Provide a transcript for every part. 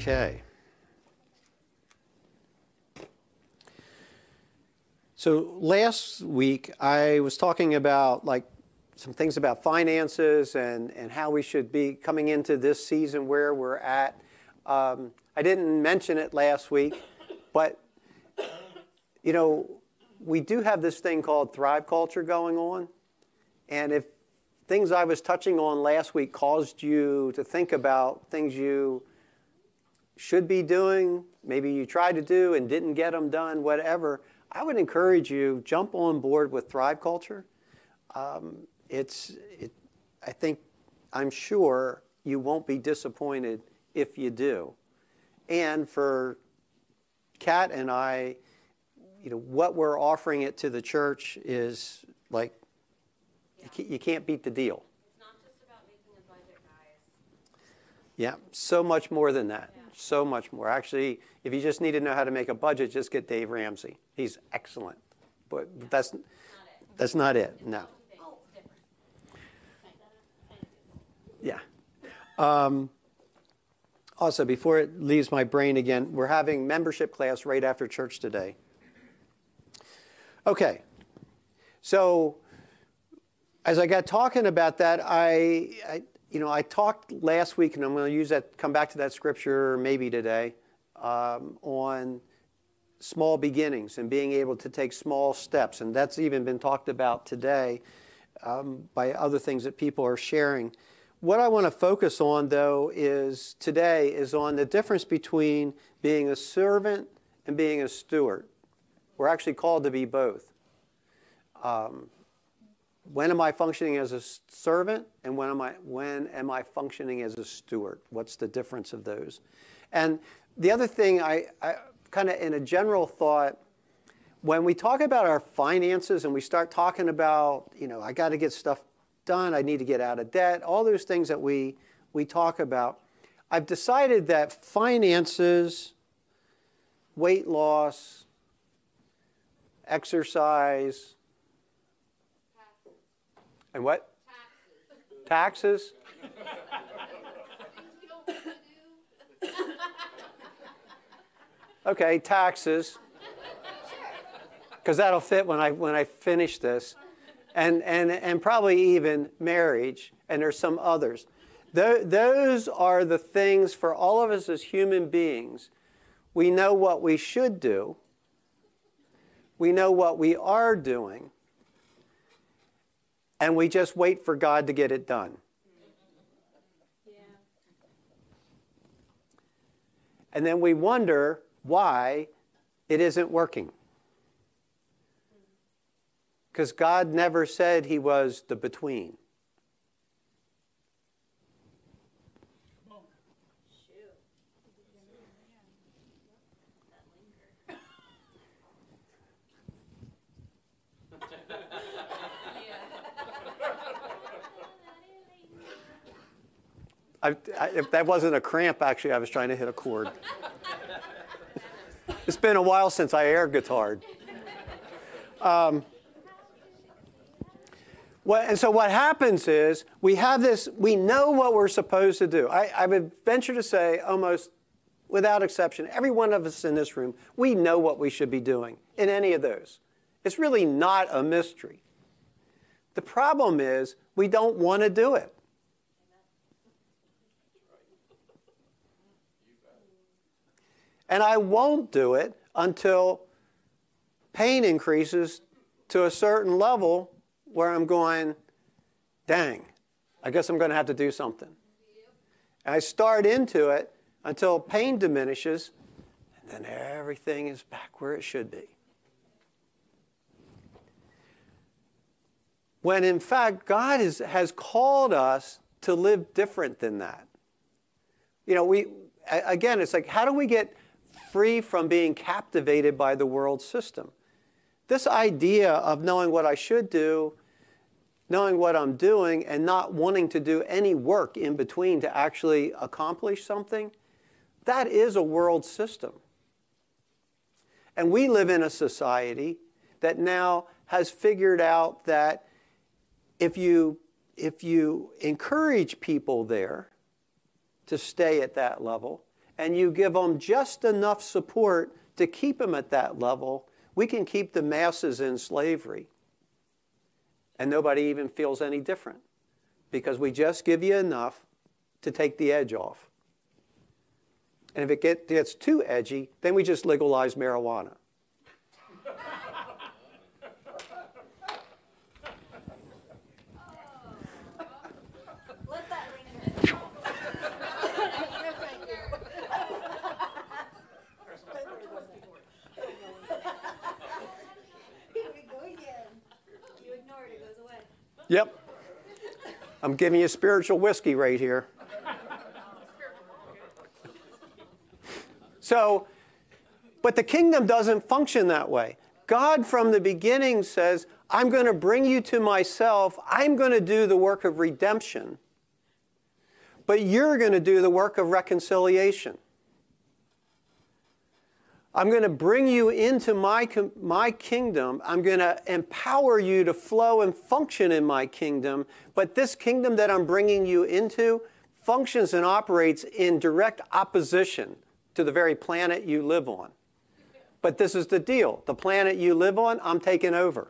Okay. So last week I was talking about like some things about finances and, and how we should be coming into this season where we're at. Um, I didn't mention it last week, but you know, we do have this thing called thrive culture going on. And if things I was touching on last week caused you to think about things you should be doing, maybe you tried to do and didn't get them done, whatever, I would encourage you jump on board with Thrive Culture. Um, it's, it, I think, I'm sure you won't be disappointed if you do. And for Kat and I, you know, what we're offering it to the church is like, yeah. you, can't, you can't beat the deal. It's not just about making a budget, guys. Yeah, so much more than that. Yeah. So much more. Actually, if you just need to know how to make a budget, just get Dave Ramsey. He's excellent. But that's not that's not it. No. Yeah. Um, also, before it leaves my brain again, we're having membership class right after church today. Okay. So, as I got talking about that, I, I you know, I talked last week, and I'm going to use that, come back to that scripture maybe today, um, on small beginnings and being able to take small steps. And that's even been talked about today um, by other things that people are sharing. What I want to focus on, though, is today is on the difference between being a servant and being a steward. We're actually called to be both. Um, when am I functioning as a servant and when am I when am I functioning as a steward? What's the difference of those? And the other thing I, I kind of in a general thought, when we talk about our finances and we start talking about, you know, I got to get stuff done, I need to get out of debt, all those things that we we talk about, I've decided that finances, weight loss, exercise, and what? Taxes. Taxes? okay, taxes. Because that'll fit when I when I finish this, and and and probably even marriage. And there's some others. Th- those are the things for all of us as human beings. We know what we should do. We know what we are doing and we just wait for God to get it done. And then we wonder why it isn't working. Because God never said He was the between. I, I, if that wasn't a cramp, actually, I was trying to hit a chord. it's been a while since I air guitared. Um, and so what happens is we have this, we know what we're supposed to do. I, I would venture to say almost without exception, every one of us in this room, we know what we should be doing in any of those. It's really not a mystery. The problem is we don't want to do it. And I won't do it until pain increases to a certain level where I'm going, dang, I guess I'm going to have to do something. And I start into it until pain diminishes, and then everything is back where it should be. When in fact, God is, has called us to live different than that. You know, we, again, it's like, how do we get free from being captivated by the world system. This idea of knowing what I should do, knowing what I'm doing, and not wanting to do any work in between to actually accomplish something, that is a world system. And we live in a society that now has figured out that if you, if you encourage people there to stay at that level, and you give them just enough support to keep them at that level, we can keep the masses in slavery. And nobody even feels any different because we just give you enough to take the edge off. And if it gets too edgy, then we just legalize marijuana. Yep. I'm giving you spiritual whiskey right here. So, but the kingdom doesn't function that way. God from the beginning says, I'm going to bring you to myself. I'm going to do the work of redemption. But you're going to do the work of reconciliation. I'm going to bring you into my, my kingdom. I'm going to empower you to flow and function in my kingdom. But this kingdom that I'm bringing you into functions and operates in direct opposition to the very planet you live on. But this is the deal the planet you live on, I'm taking over.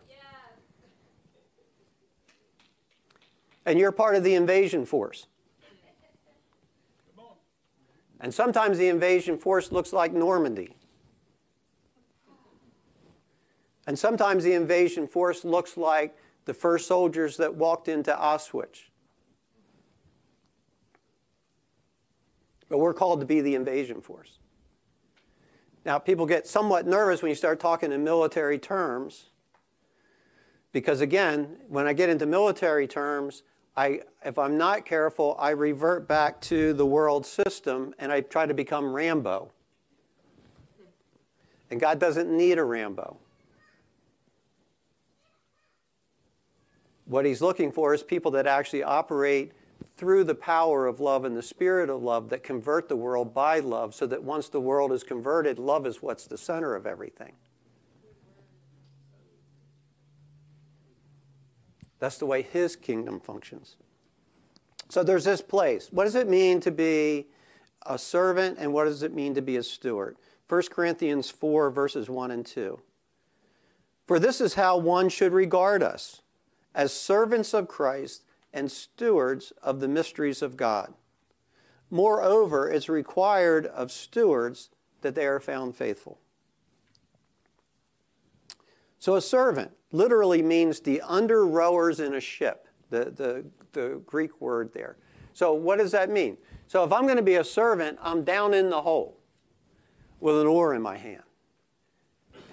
And you're part of the invasion force. And sometimes the invasion force looks like Normandy. And sometimes the invasion force looks like the first soldiers that walked into Auschwitz. But we're called to be the invasion force. Now, people get somewhat nervous when you start talking in military terms. Because again, when I get into military terms, I, if I'm not careful, I revert back to the world system and I try to become Rambo. And God doesn't need a Rambo. What he's looking for is people that actually operate through the power of love and the spirit of love that convert the world by love, so that once the world is converted, love is what's the center of everything. That's the way his kingdom functions. So there's this place. What does it mean to be a servant and what does it mean to be a steward? 1 Corinthians 4, verses 1 and 2. For this is how one should regard us as servants of Christ and stewards of the mysteries of God. Moreover, it's required of stewards that they are found faithful. So, a servant literally means the under rowers in a ship, the, the, the Greek word there. So, what does that mean? So, if I'm going to be a servant, I'm down in the hole with an oar in my hand.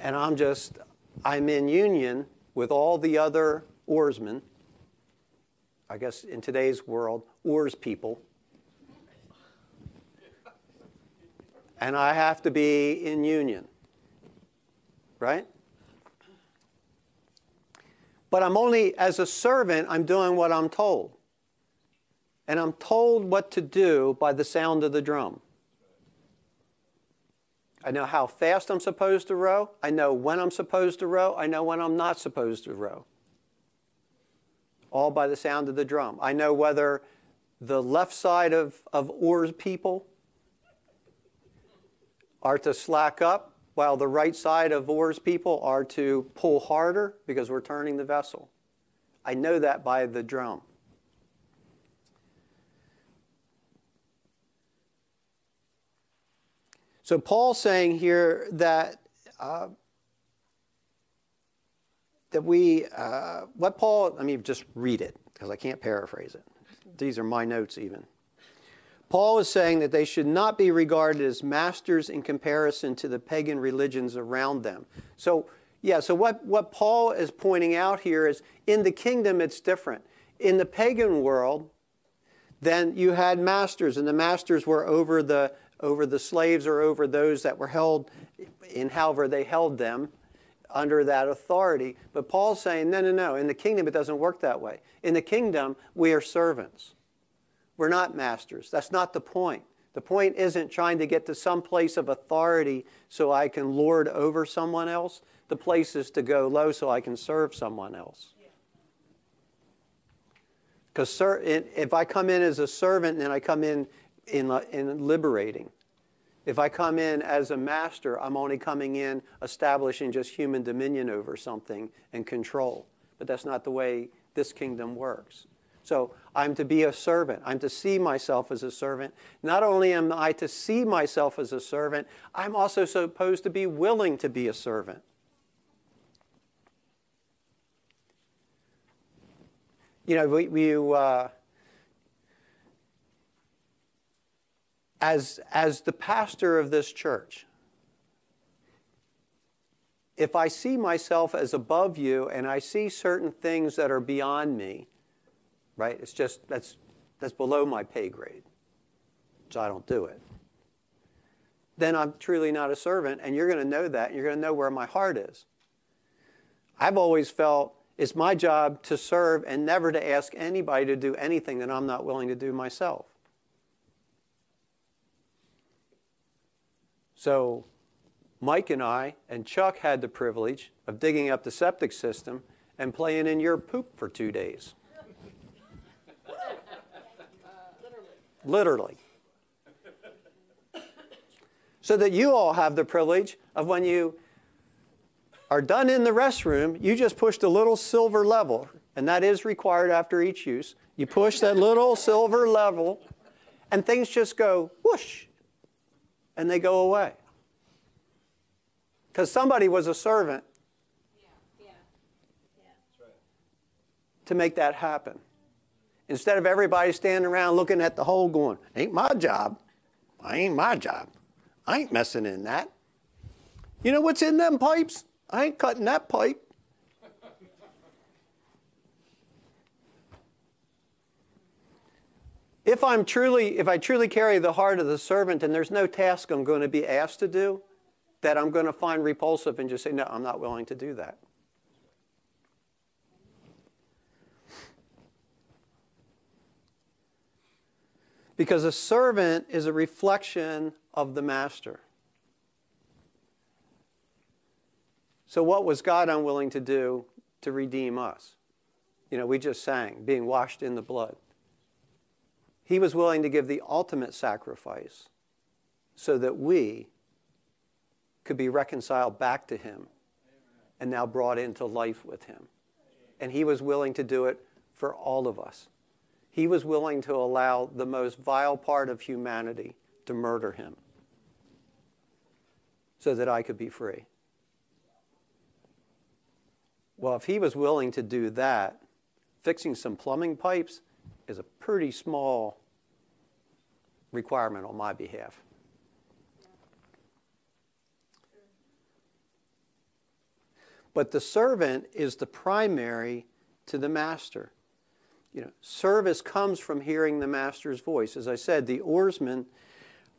And I'm just, I'm in union with all the other oarsmen, I guess in today's world, oars people. And I have to be in union, right? But I'm only, as a servant, I'm doing what I'm told. And I'm told what to do by the sound of the drum. I know how fast I'm supposed to row. I know when I'm supposed to row. I know when I'm not supposed to row all by the sound of the drum. I know whether the left side of, of oars people are to slack up, while the right side of oars people are to pull harder because we're turning the vessel. I know that by the drum. So Paul's saying here that uh, that we, uh, what Paul, let me just read it because I can't paraphrase it. These are my notes, even. Paul is saying that they should not be regarded as masters in comparison to the pagan religions around them. So, yeah, so what, what Paul is pointing out here is in the kingdom, it's different. In the pagan world, then you had masters, and the masters were over the, over the slaves or over those that were held in however they held them under that authority. But Paul's saying, no, no, no. In the kingdom, it doesn't work that way. In the kingdom, we are servants. We're not masters. That's not the point. The point isn't trying to get to some place of authority so I can lord over someone else. The place is to go low so I can serve someone else. Because if I come in as a servant and I come in, in in liberating, If I come in as a master, I'm only coming in establishing just human dominion over something and control. But that's not the way this kingdom works. So I'm to be a servant. I'm to see myself as a servant. Not only am I to see myself as a servant, I'm also supposed to be willing to be a servant. You know, we, we uh, as, as the pastor of this church, if I see myself as above you and I see certain things that are beyond me, right? It's just that's that's below my pay grade. So I don't do it. Then I'm truly not a servant, and you're going to know that, and you're going to know where my heart is. I've always felt it's my job to serve and never to ask anybody to do anything that I'm not willing to do myself. So Mike and I and Chuck had the privilege of digging up the septic system and playing in your poop for two days. Literally. So that you all have the privilege of when you are done in the restroom, you just push the little silver level, and that is required after each use. You push that little silver level, and things just go whoosh, and they go away. Because somebody was a servant to make that happen. Instead of everybody standing around looking at the hole going, ain't my job. I ain't my job. I ain't messing in that. You know what's in them pipes? I ain't cutting that pipe. If I'm truly, if I truly carry the heart of the servant and there's no task I'm going to be asked to do, that I'm going to find repulsive and just say, no, I'm not willing to do that. Because a servant is a reflection of the master. So, what was God unwilling to do to redeem us? You know, we just sang, being washed in the blood. He was willing to give the ultimate sacrifice so that we could be reconciled back to him and now brought into life with him. And he was willing to do it for all of us. He was willing to allow the most vile part of humanity to murder him so that I could be free. Well, if he was willing to do that, fixing some plumbing pipes is a pretty small requirement on my behalf. But the servant is the primary to the master. You know, service comes from hearing the master's voice. As I said, the oarsmen,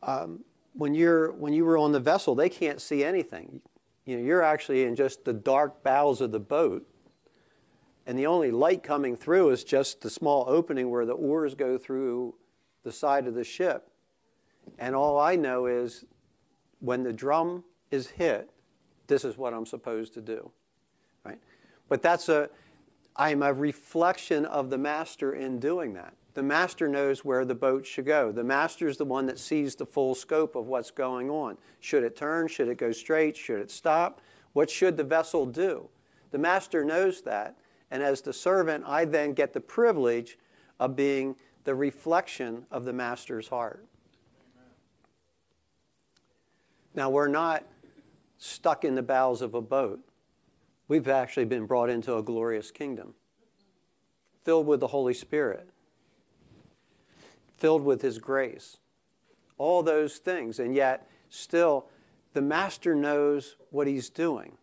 um, when you're when you were on the vessel, they can't see anything. You know, you're actually in just the dark bowels of the boat, and the only light coming through is just the small opening where the oars go through the side of the ship. And all I know is when the drum is hit, this is what I'm supposed to do. Right? But that's a, I'm a reflection of the master in doing that. The master knows where the boat should go. The master is the one that sees the full scope of what's going on. Should it turn? Should it go straight? Should it stop? What should the vessel do? The master knows that. And as the servant, I then get the privilege of being the reflection of the master's heart. Now, we're not stuck in the bowels of a boat. We've actually been brought into a glorious kingdom filled with the Holy Spirit, filled with His grace, all those things. And yet, still, the Master knows what He's doing.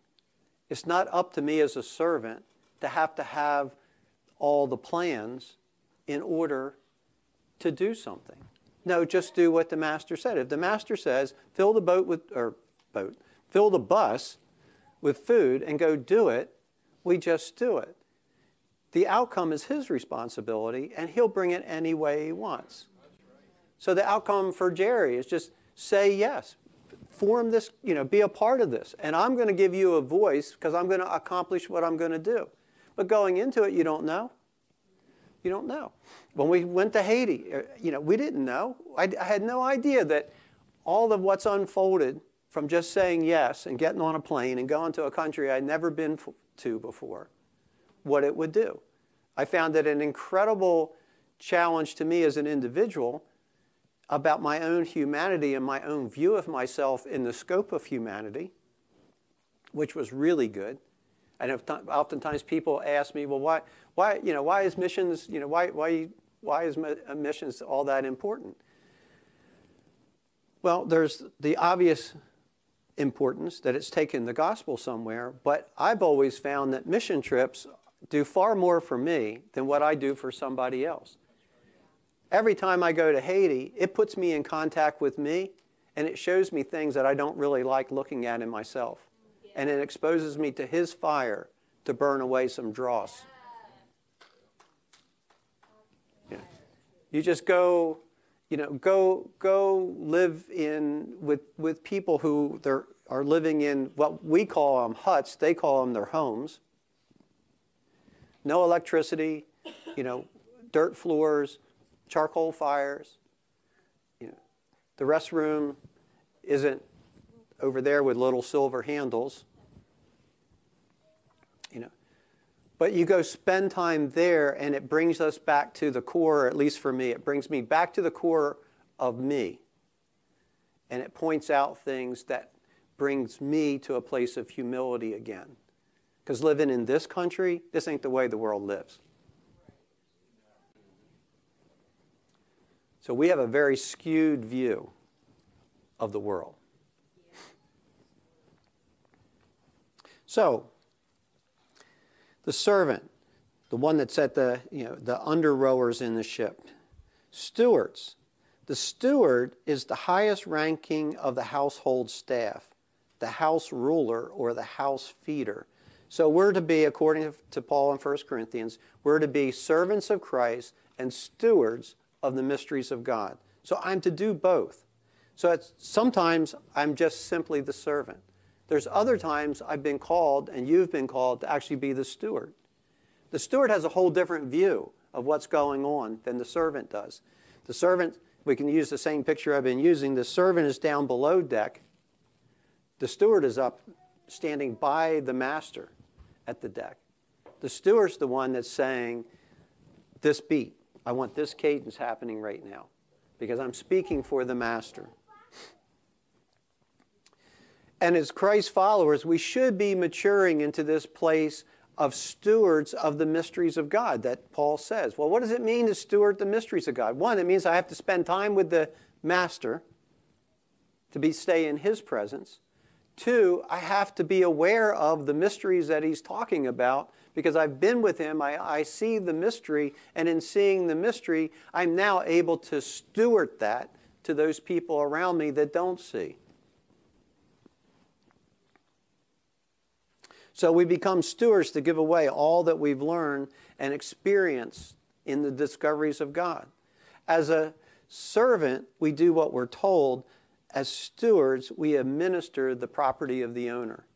It's not up to me as a servant to have to have all the plans in order to do something. No, just do what the master said. If the master says, fill the boat with, or boat, fill the bus with food and go do it, we just do it. The outcome is his responsibility, and he'll bring it any way he wants. So the outcome for Jerry is just say yes, form this, you know, be a part of this. And I'm going to give you a voice because I'm going to accomplish what I'm going to do. But going into it, you don't know. You don't know. When we went to Haiti, uh, you know, we didn't know. I, I had no idea that all of what's unfolded from just saying yes and getting on a plane and going to a country I'd never been to before, what it would do. I found it an incredible challenge to me as an individual about my own humanity and my own view of myself in the scope of humanity, which was really good. And oftentimes people ask me, well, why, why, you know, why is missions, you know, why, why, why is uh, missions all that important? Well, there's the obvious importance that it's taken the gospel somewhere, but I've always found that mission trips do far more for me than what I do for somebody else. Every time I go to Haiti, it puts me in contact with me and it shows me things that I don't really like looking at in myself. And it exposes me to his fire to burn away some dross. Yeah. You just go, you know, go go live in with with people who are living in what we call them huts. They call them their homes. No electricity, you know, dirt floors, charcoal fires. You know, the restroom isn't over there with little silver handles. You know, but you go spend time there, and it brings us back to the core. At least for me, it brings me back to the core of me, and it points out things that brings me to a place of humility again. Because living in this country, this ain't the way the world lives. So we have a very skewed view of the world. So, the servant, the one that's at the, you know, the under rowers in the ship. Stewards. The steward is the highest ranking of the household staff, the house ruler or the house feeder. So we're to be, according to Paul in 1 Corinthians, we're to be servants of Christ and stewards of the mysteries of God. So I'm to do both. So sometimes I'm just simply the servant. There's other times I've been called, and you've been called, to actually be the steward. The steward has a whole different view of what's going on than the servant does. The servant, we can use the same picture I've been using. The servant is down below deck. The steward is up standing by the master at the deck. The steward's the one that's saying, This beat, I want this cadence happening right now because I'm speaking for the Master. And as Christ followers, we should be maturing into this place of stewards of the mysteries of God that Paul says. Well, what does it mean to steward the mysteries of God? One, it means I have to spend time with the Master to be stay in his presence. Two, I have to be aware of the mysteries that he's talking about because I've been with him, I, I see the mystery, and in seeing the mystery, I'm now able to steward that to those people around me that don't see. So we become stewards to give away all that we've learned and experienced in the discoveries of God. As a servant, we do what we're told. As stewards, we administer the property of the owner.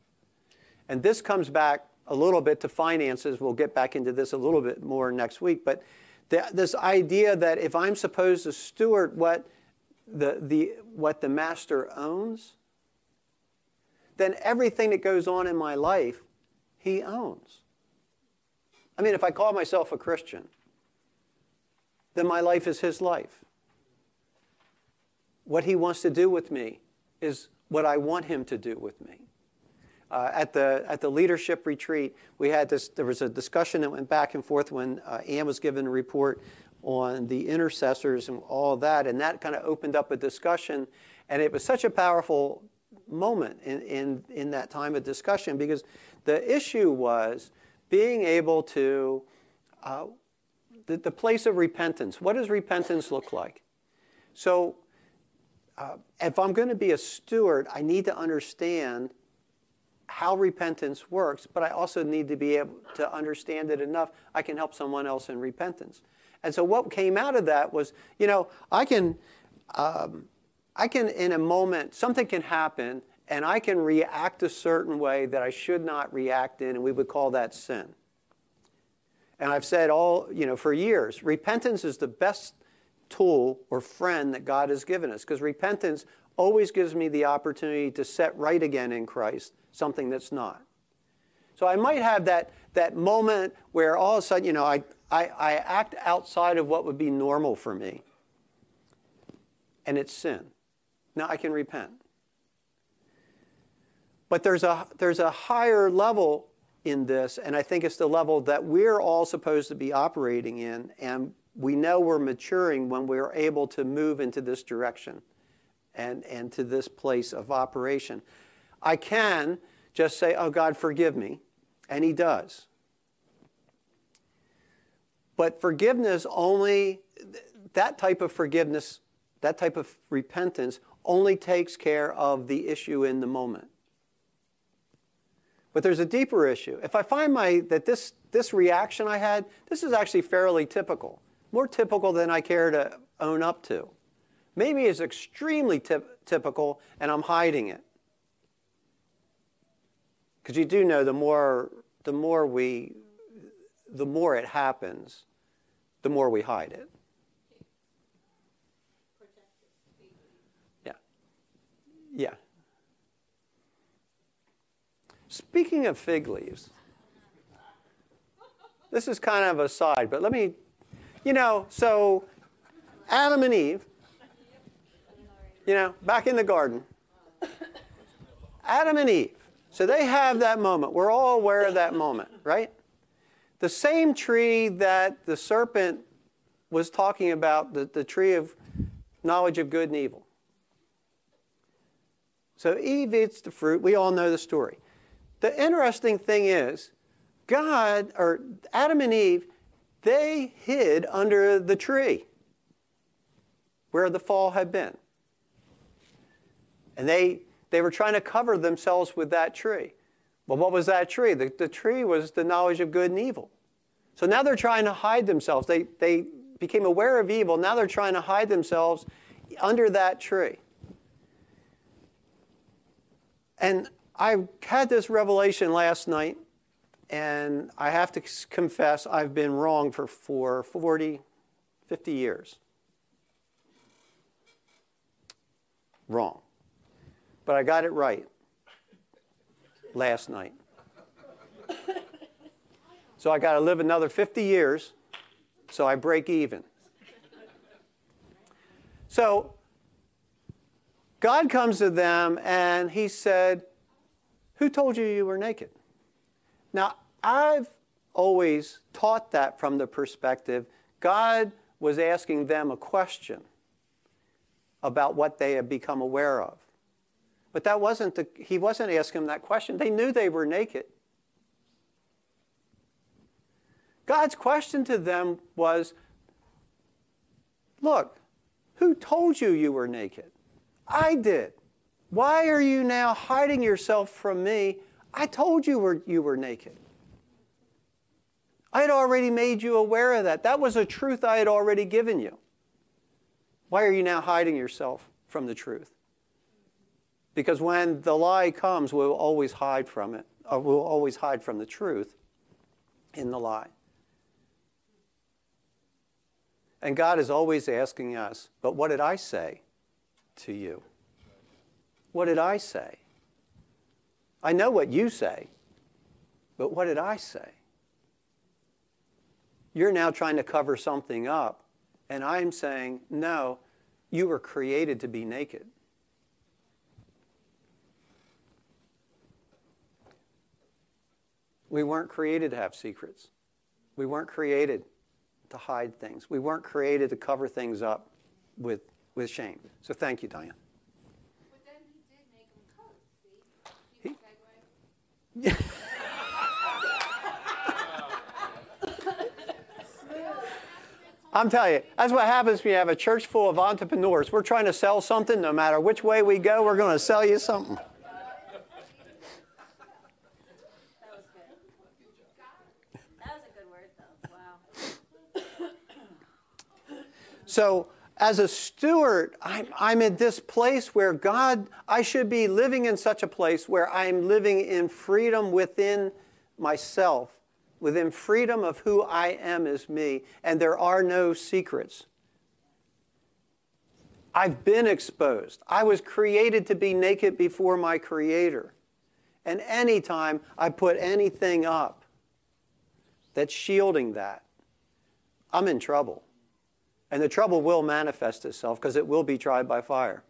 And this comes back a little bit to finances. We'll get back into this a little bit more next week. But the, this idea that if I'm supposed to steward what the, the, what the master owns, then everything that goes on in my life, he owns. I mean, if I call myself a Christian, then my life is his life. What he wants to do with me is what I want him to do with me. Uh, at, the, at the leadership retreat, we had this, there was a discussion that went back and forth when uh, Ann was given a report on the intercessors and all that, and that kind of opened up a discussion. And it was such a powerful moment in, in, in that time of discussion because the issue was being able to, uh, the, the place of repentance. What does repentance look like? So, uh, if I'm going to be a steward, I need to understand how repentance works, but I also need to be able to understand it enough I can help someone else in repentance. And so what came out of that was, you know, I can, um, I can in a moment something can happen, and I can react a certain way that I should not react in, and we would call that sin. And I've said all, you know, for years, repentance is the best tool or friend that God has given us because repentance always gives me the opportunity to set right again in Christ something that's not. So I might have that, that moment where all of a sudden, you know, I, I, I act outside of what would be normal for me. And it's sin. Now I can repent. But there's a, there's a higher level in this, and I think it's the level that we're all supposed to be operating in, and we know we're maturing when we're able to move into this direction and, and to this place of operation. I can just say, Oh, God, forgive me, and He does. But forgiveness only, that type of forgiveness, that type of repentance only takes care of the issue in the moment. But there's a deeper issue. If I find my, that this, this reaction I had, this is actually fairly typical, more typical than I care to own up to. Maybe it's extremely tip, typical and I'm hiding it. Because you do know the more, the more we, the more it happens, the more we hide it. Yeah. Yeah. Speaking of fig leaves, this is kind of a side, but let me, you know, so Adam and Eve, you know, back in the garden, Adam and Eve, so they have that moment. We're all aware of that moment, right? The same tree that the serpent was talking about, the, the tree of knowledge of good and evil. So Eve eats the fruit. We all know the story. The interesting thing is, God, or Adam and Eve, they hid under the tree where the fall had been. And they, they were trying to cover themselves with that tree. Well, what was that tree? The, the tree was the knowledge of good and evil. So now they're trying to hide themselves. They, they became aware of evil. Now they're trying to hide themselves under that tree. And I had this revelation last night, and I have to confess I've been wrong for, for 40, 50 years. Wrong. But I got it right last night. So I got to live another 50 years, so I break even. So God comes to them and he said, who told you you were naked? Now, I've always taught that from the perspective God was asking them a question about what they had become aware of. But that wasn't the, he wasn't asking them that question. They knew they were naked. God's question to them was Look, who told you you were naked? I did. Why are you now hiding yourself from me? I told you were, you were naked. I had already made you aware of that. That was a truth I had already given you. Why are you now hiding yourself from the truth? Because when the lie comes, we'll always hide from it. Or we'll always hide from the truth in the lie. And God is always asking us, but what did I say to you? What did I say? I know what you say, but what did I say? You're now trying to cover something up, and I'm saying, no, you were created to be naked. We weren't created to have secrets. We weren't created to hide things. We weren't created to cover things up with, with shame. So thank you, Diane. I'm telling you, that's what happens when you have a church full of entrepreneurs. We're trying to sell something, no matter which way we go, we're going to sell you something. So, as a steward, I'm, I'm in this place where God, I should be living in such a place where I'm living in freedom within myself, within freedom of who I am as me, and there are no secrets. I've been exposed. I was created to be naked before my Creator. And anytime I put anything up that's shielding that, I'm in trouble. And the trouble will manifest itself because it will be tried by fire.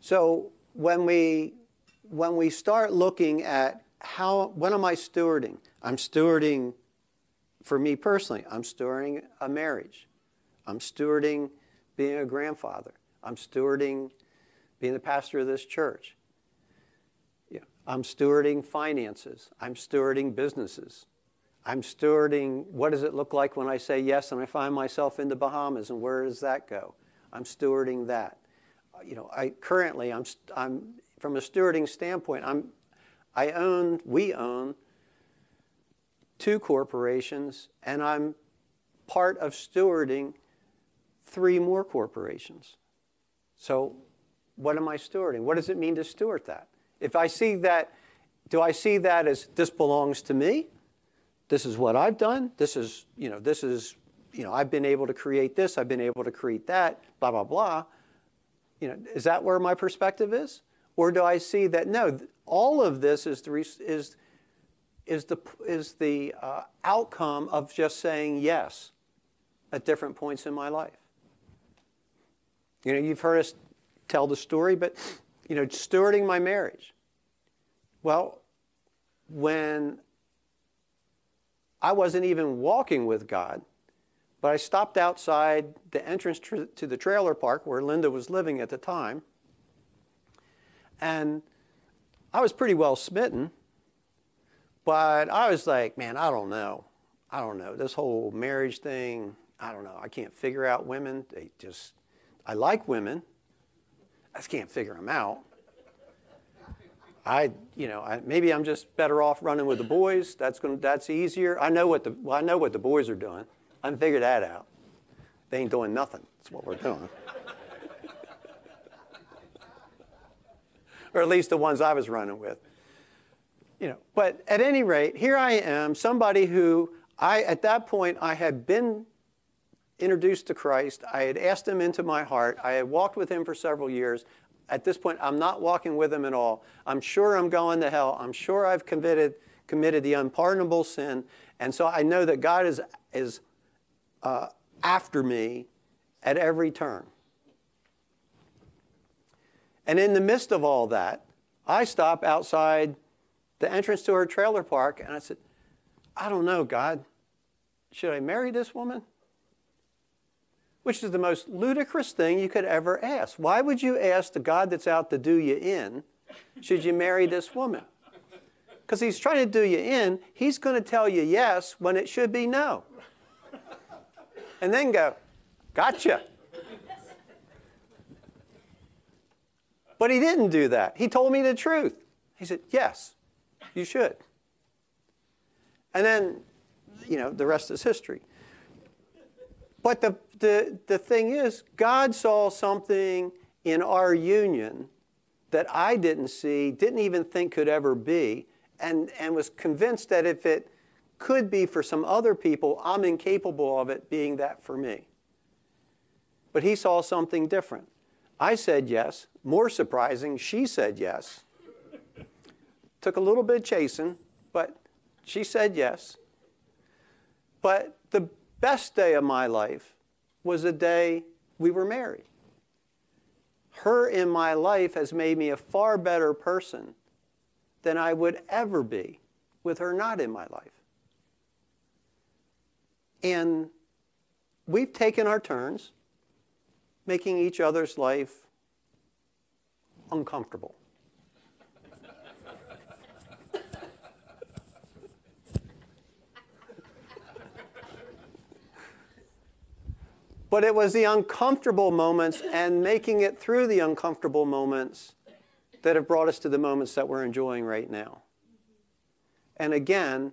So when we when we start looking at how what am I stewarding? I'm stewarding for me personally, I'm stewarding a marriage. I'm stewarding being a grandfather. I'm stewarding being the pastor of this church. Yeah. I'm stewarding finances. I'm stewarding businesses. I'm stewarding what does it look like when I say yes and I find myself in the Bahamas and where does that go? I'm stewarding that. You know, I currently I'm I'm from a stewarding standpoint, I'm I own we own two corporations and I'm part of stewarding three more corporations. So what am I stewarding? What does it mean to steward that? If I see that, do I see that as this belongs to me? This is what I've done. This is, you know, this is, you know, I've been able to create this, I've been able to create that, blah, blah, blah. You know, is that where my perspective is? Or do I see that, no, all of this is the, is, is the, is the uh, outcome of just saying yes at different points in my life? You know, you've heard us tell the story, but you know, stewarding my marriage. Well, when I wasn't even walking with God, but I stopped outside the entrance to the trailer park where Linda was living at the time, and I was pretty well smitten, but I was like, man, I don't know. I don't know. This whole marriage thing, I don't know. I can't figure out women. They just, I like women. I just can't figure them out. I, you know, I, maybe I'm just better off running with the boys. That's going, that's easier. I know what the, well, I know what the boys are doing. I can figure that out. They ain't doing nothing. That's what we're doing. or at least the ones I was running with. You know, but at any rate, here I am, somebody who I, at that point, I had been introduced to Christ. I had asked him into my heart. I had walked with him for several years. At this point, I'm not walking with him at all. I'm sure I'm going to hell. I'm sure I've committed, committed the unpardonable sin. And so I know that God is, is uh, after me at every turn. And in the midst of all that, I stop outside the entrance to her trailer park and I said, I don't know, God, should I marry this woman? Which is the most ludicrous thing you could ever ask. Why would you ask the God that's out to do you in, should you marry this woman? Because he's trying to do you in, he's going to tell you yes when it should be no. And then go, gotcha. But he didn't do that. He told me the truth. He said, yes, you should. And then, you know, the rest is history. But the, the, the thing is, God saw something in our union that I didn't see, didn't even think could ever be, and, and was convinced that if it could be for some other people, I'm incapable of it being that for me. But he saw something different. I said yes. More surprising, she said yes. Took a little bit of chasing, but she said yes. But the best day of my life was the day we were married. Her in my life has made me a far better person than I would ever be with her not in my life. And we've taken our turns making each other's life uncomfortable. But it was the uncomfortable moments and making it through the uncomfortable moments that have brought us to the moments that we're enjoying right now. And again,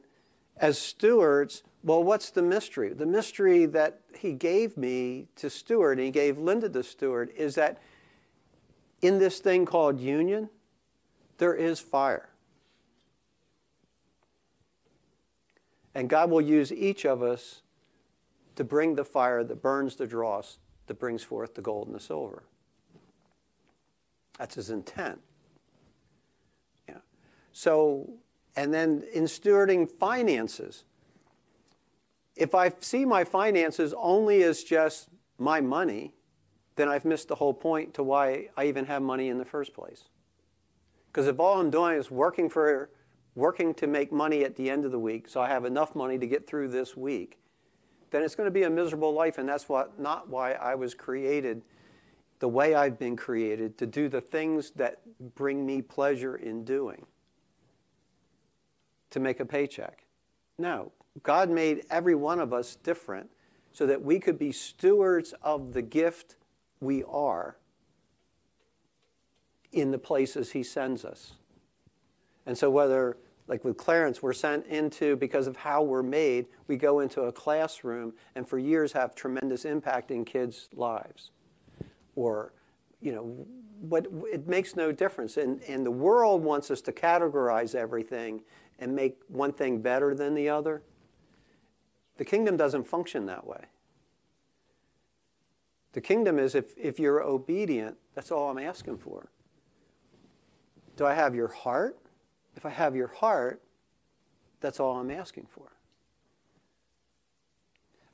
as stewards, well, what's the mystery? The mystery that he gave me to steward, and he gave Linda to steward, is that in this thing called union, there is fire. And God will use each of us to bring the fire that burns the dross, that brings forth the gold and the silver. That's his intent. Yeah. So, and then in stewarding finances, if I see my finances only as just my money, then I've missed the whole point to why I even have money in the first place. Because if all I'm doing is working for working to make money at the end of the week, so I have enough money to get through this week, then it's going to be a miserable life, and that's what not why I was created the way I've been created to do the things that bring me pleasure in doing. To make a paycheck. No, God made every one of us different so that we could be stewards of the gift we are in the places He sends us. And so, whether, like with Clarence, we're sent into, because of how we're made, we go into a classroom and for years have tremendous impact in kids' lives. Or, you know, what, it makes no difference. And, and the world wants us to categorize everything and make one thing better than the other. The kingdom doesn't function that way. The kingdom is if, if you're obedient, that's all I'm asking for. Do I have your heart? If I have your heart, that's all I'm asking for.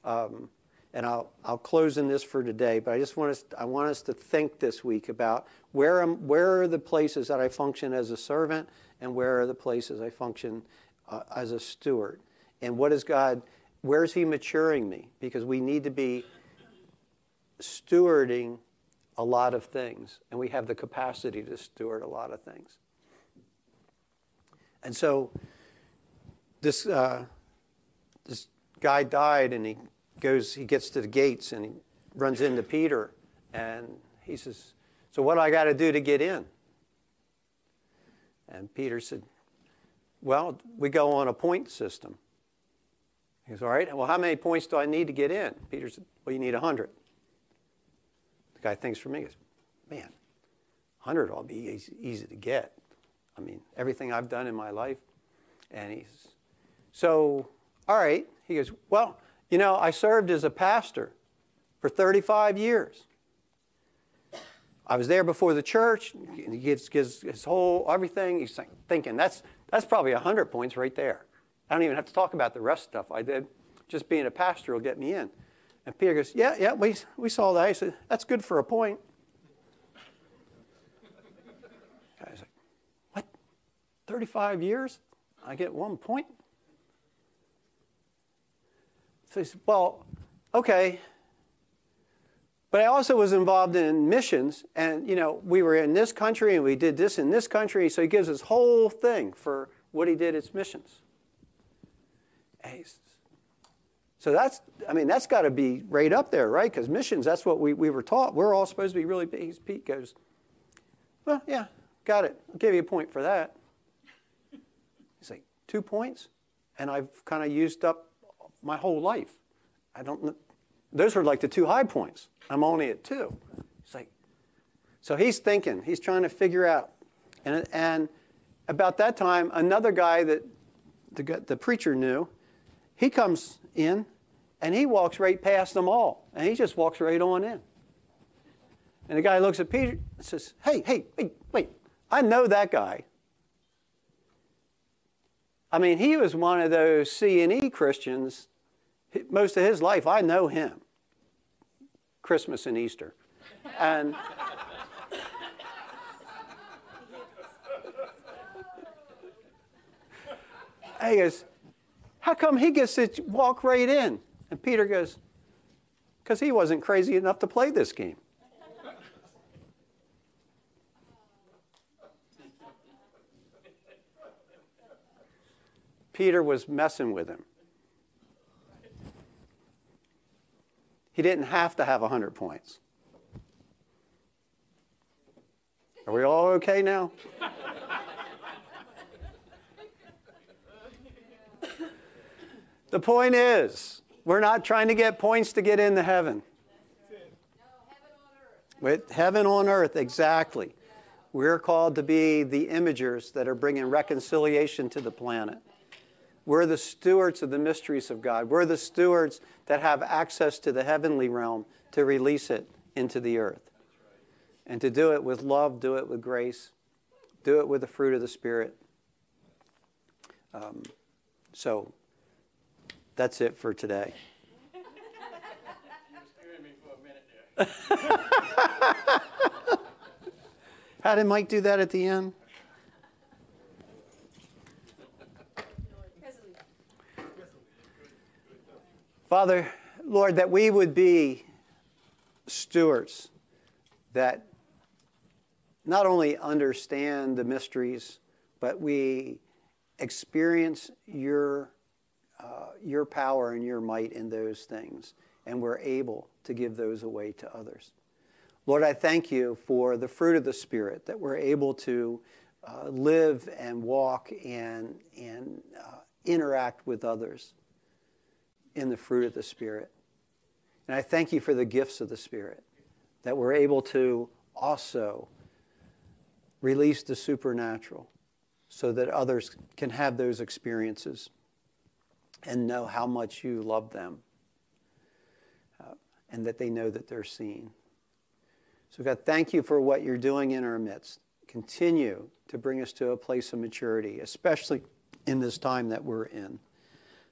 Um, and I'll, I'll close in this for today, but I just want us, I want us to think this week about where, am, where are the places that I function as a servant and where are the places I function uh, as a steward. And what is God, where is He maturing me? Because we need to be stewarding a lot of things, and we have the capacity to steward a lot of things. And so this, uh, this guy died, and he goes, he gets to the gates, and he runs into Peter, and he says, So what do I got to do to get in? And Peter said, Well, we go on a point system. He goes, All right, well, how many points do I need to get in? Peter said, Well, you need 100. The guy thinks for me, he goes, Man, 100 will be easy, easy to get. I mean, everything I've done in my life. And he's, so, all right. He goes, Well, you know, I served as a pastor for 35 years. I was there before the church. He gives, gives his whole everything. He's thinking that's that's probably 100 points right there. I don't even have to talk about the rest stuff I did. Just being a pastor will get me in. And Peter goes, Yeah, yeah, we, we saw that. He said, That's good for a point. Guy's like, What? 35 years? I get one point? So he said, Well, okay. But I also was involved in missions, and you know, we were in this country and we did this in this country. So he gives his whole thing for what he did at missions. So that's, I mean, that's got to be right up there, right? Because missions, that's what we, we were taught. We're all supposed to be really big. Pete goes, well, yeah, got it. I'll give you a point for that. Two points? And I've kind of used up my whole life. I don't, those were like the two high points. I'm only at two. It's like, so he's thinking, he's trying to figure out. And, and about that time, another guy that the, the preacher knew, he comes in and he walks right past them all. And he just walks right on in. And the guy looks at Peter and says, Hey, hey, wait, wait. I know that guy. I mean, he was one of those C and E Christians. Most of his life, I know him. Christmas and Easter. And he goes, how come he gets to walk right in? And Peter goes, Because he wasn't crazy enough to play this game. Peter was messing with him. He didn't have to have 100 points. Are we all okay now? The point is, we're not trying to get points to get into heaven. With heaven on earth, exactly. We're called to be the imagers that are bringing reconciliation to the planet. We're the stewards of the mysteries of God. We're the stewards that have access to the heavenly realm to release it into the earth. And to do it with love, do it with grace, do it with the fruit of the Spirit. Um, so that's it for today. How did Mike do that at the end? Father, Lord, that we would be stewards that not only understand the mysteries, but we experience your, uh, your power and your might in those things, and we're able to give those away to others. Lord, I thank you for the fruit of the Spirit that we're able to uh, live and walk and, and uh, interact with others in the fruit of the Spirit. And I thank you for the gifts of the Spirit that we're able to also release the supernatural so that others can have those experiences and know how much you love them uh, and that they know that they're seen. So, God, thank you for what you're doing in our midst. Continue to bring us to a place of maturity, especially in this time that we're in.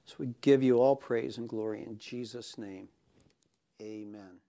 So we give you all praise and glory in Jesus' name. Amen.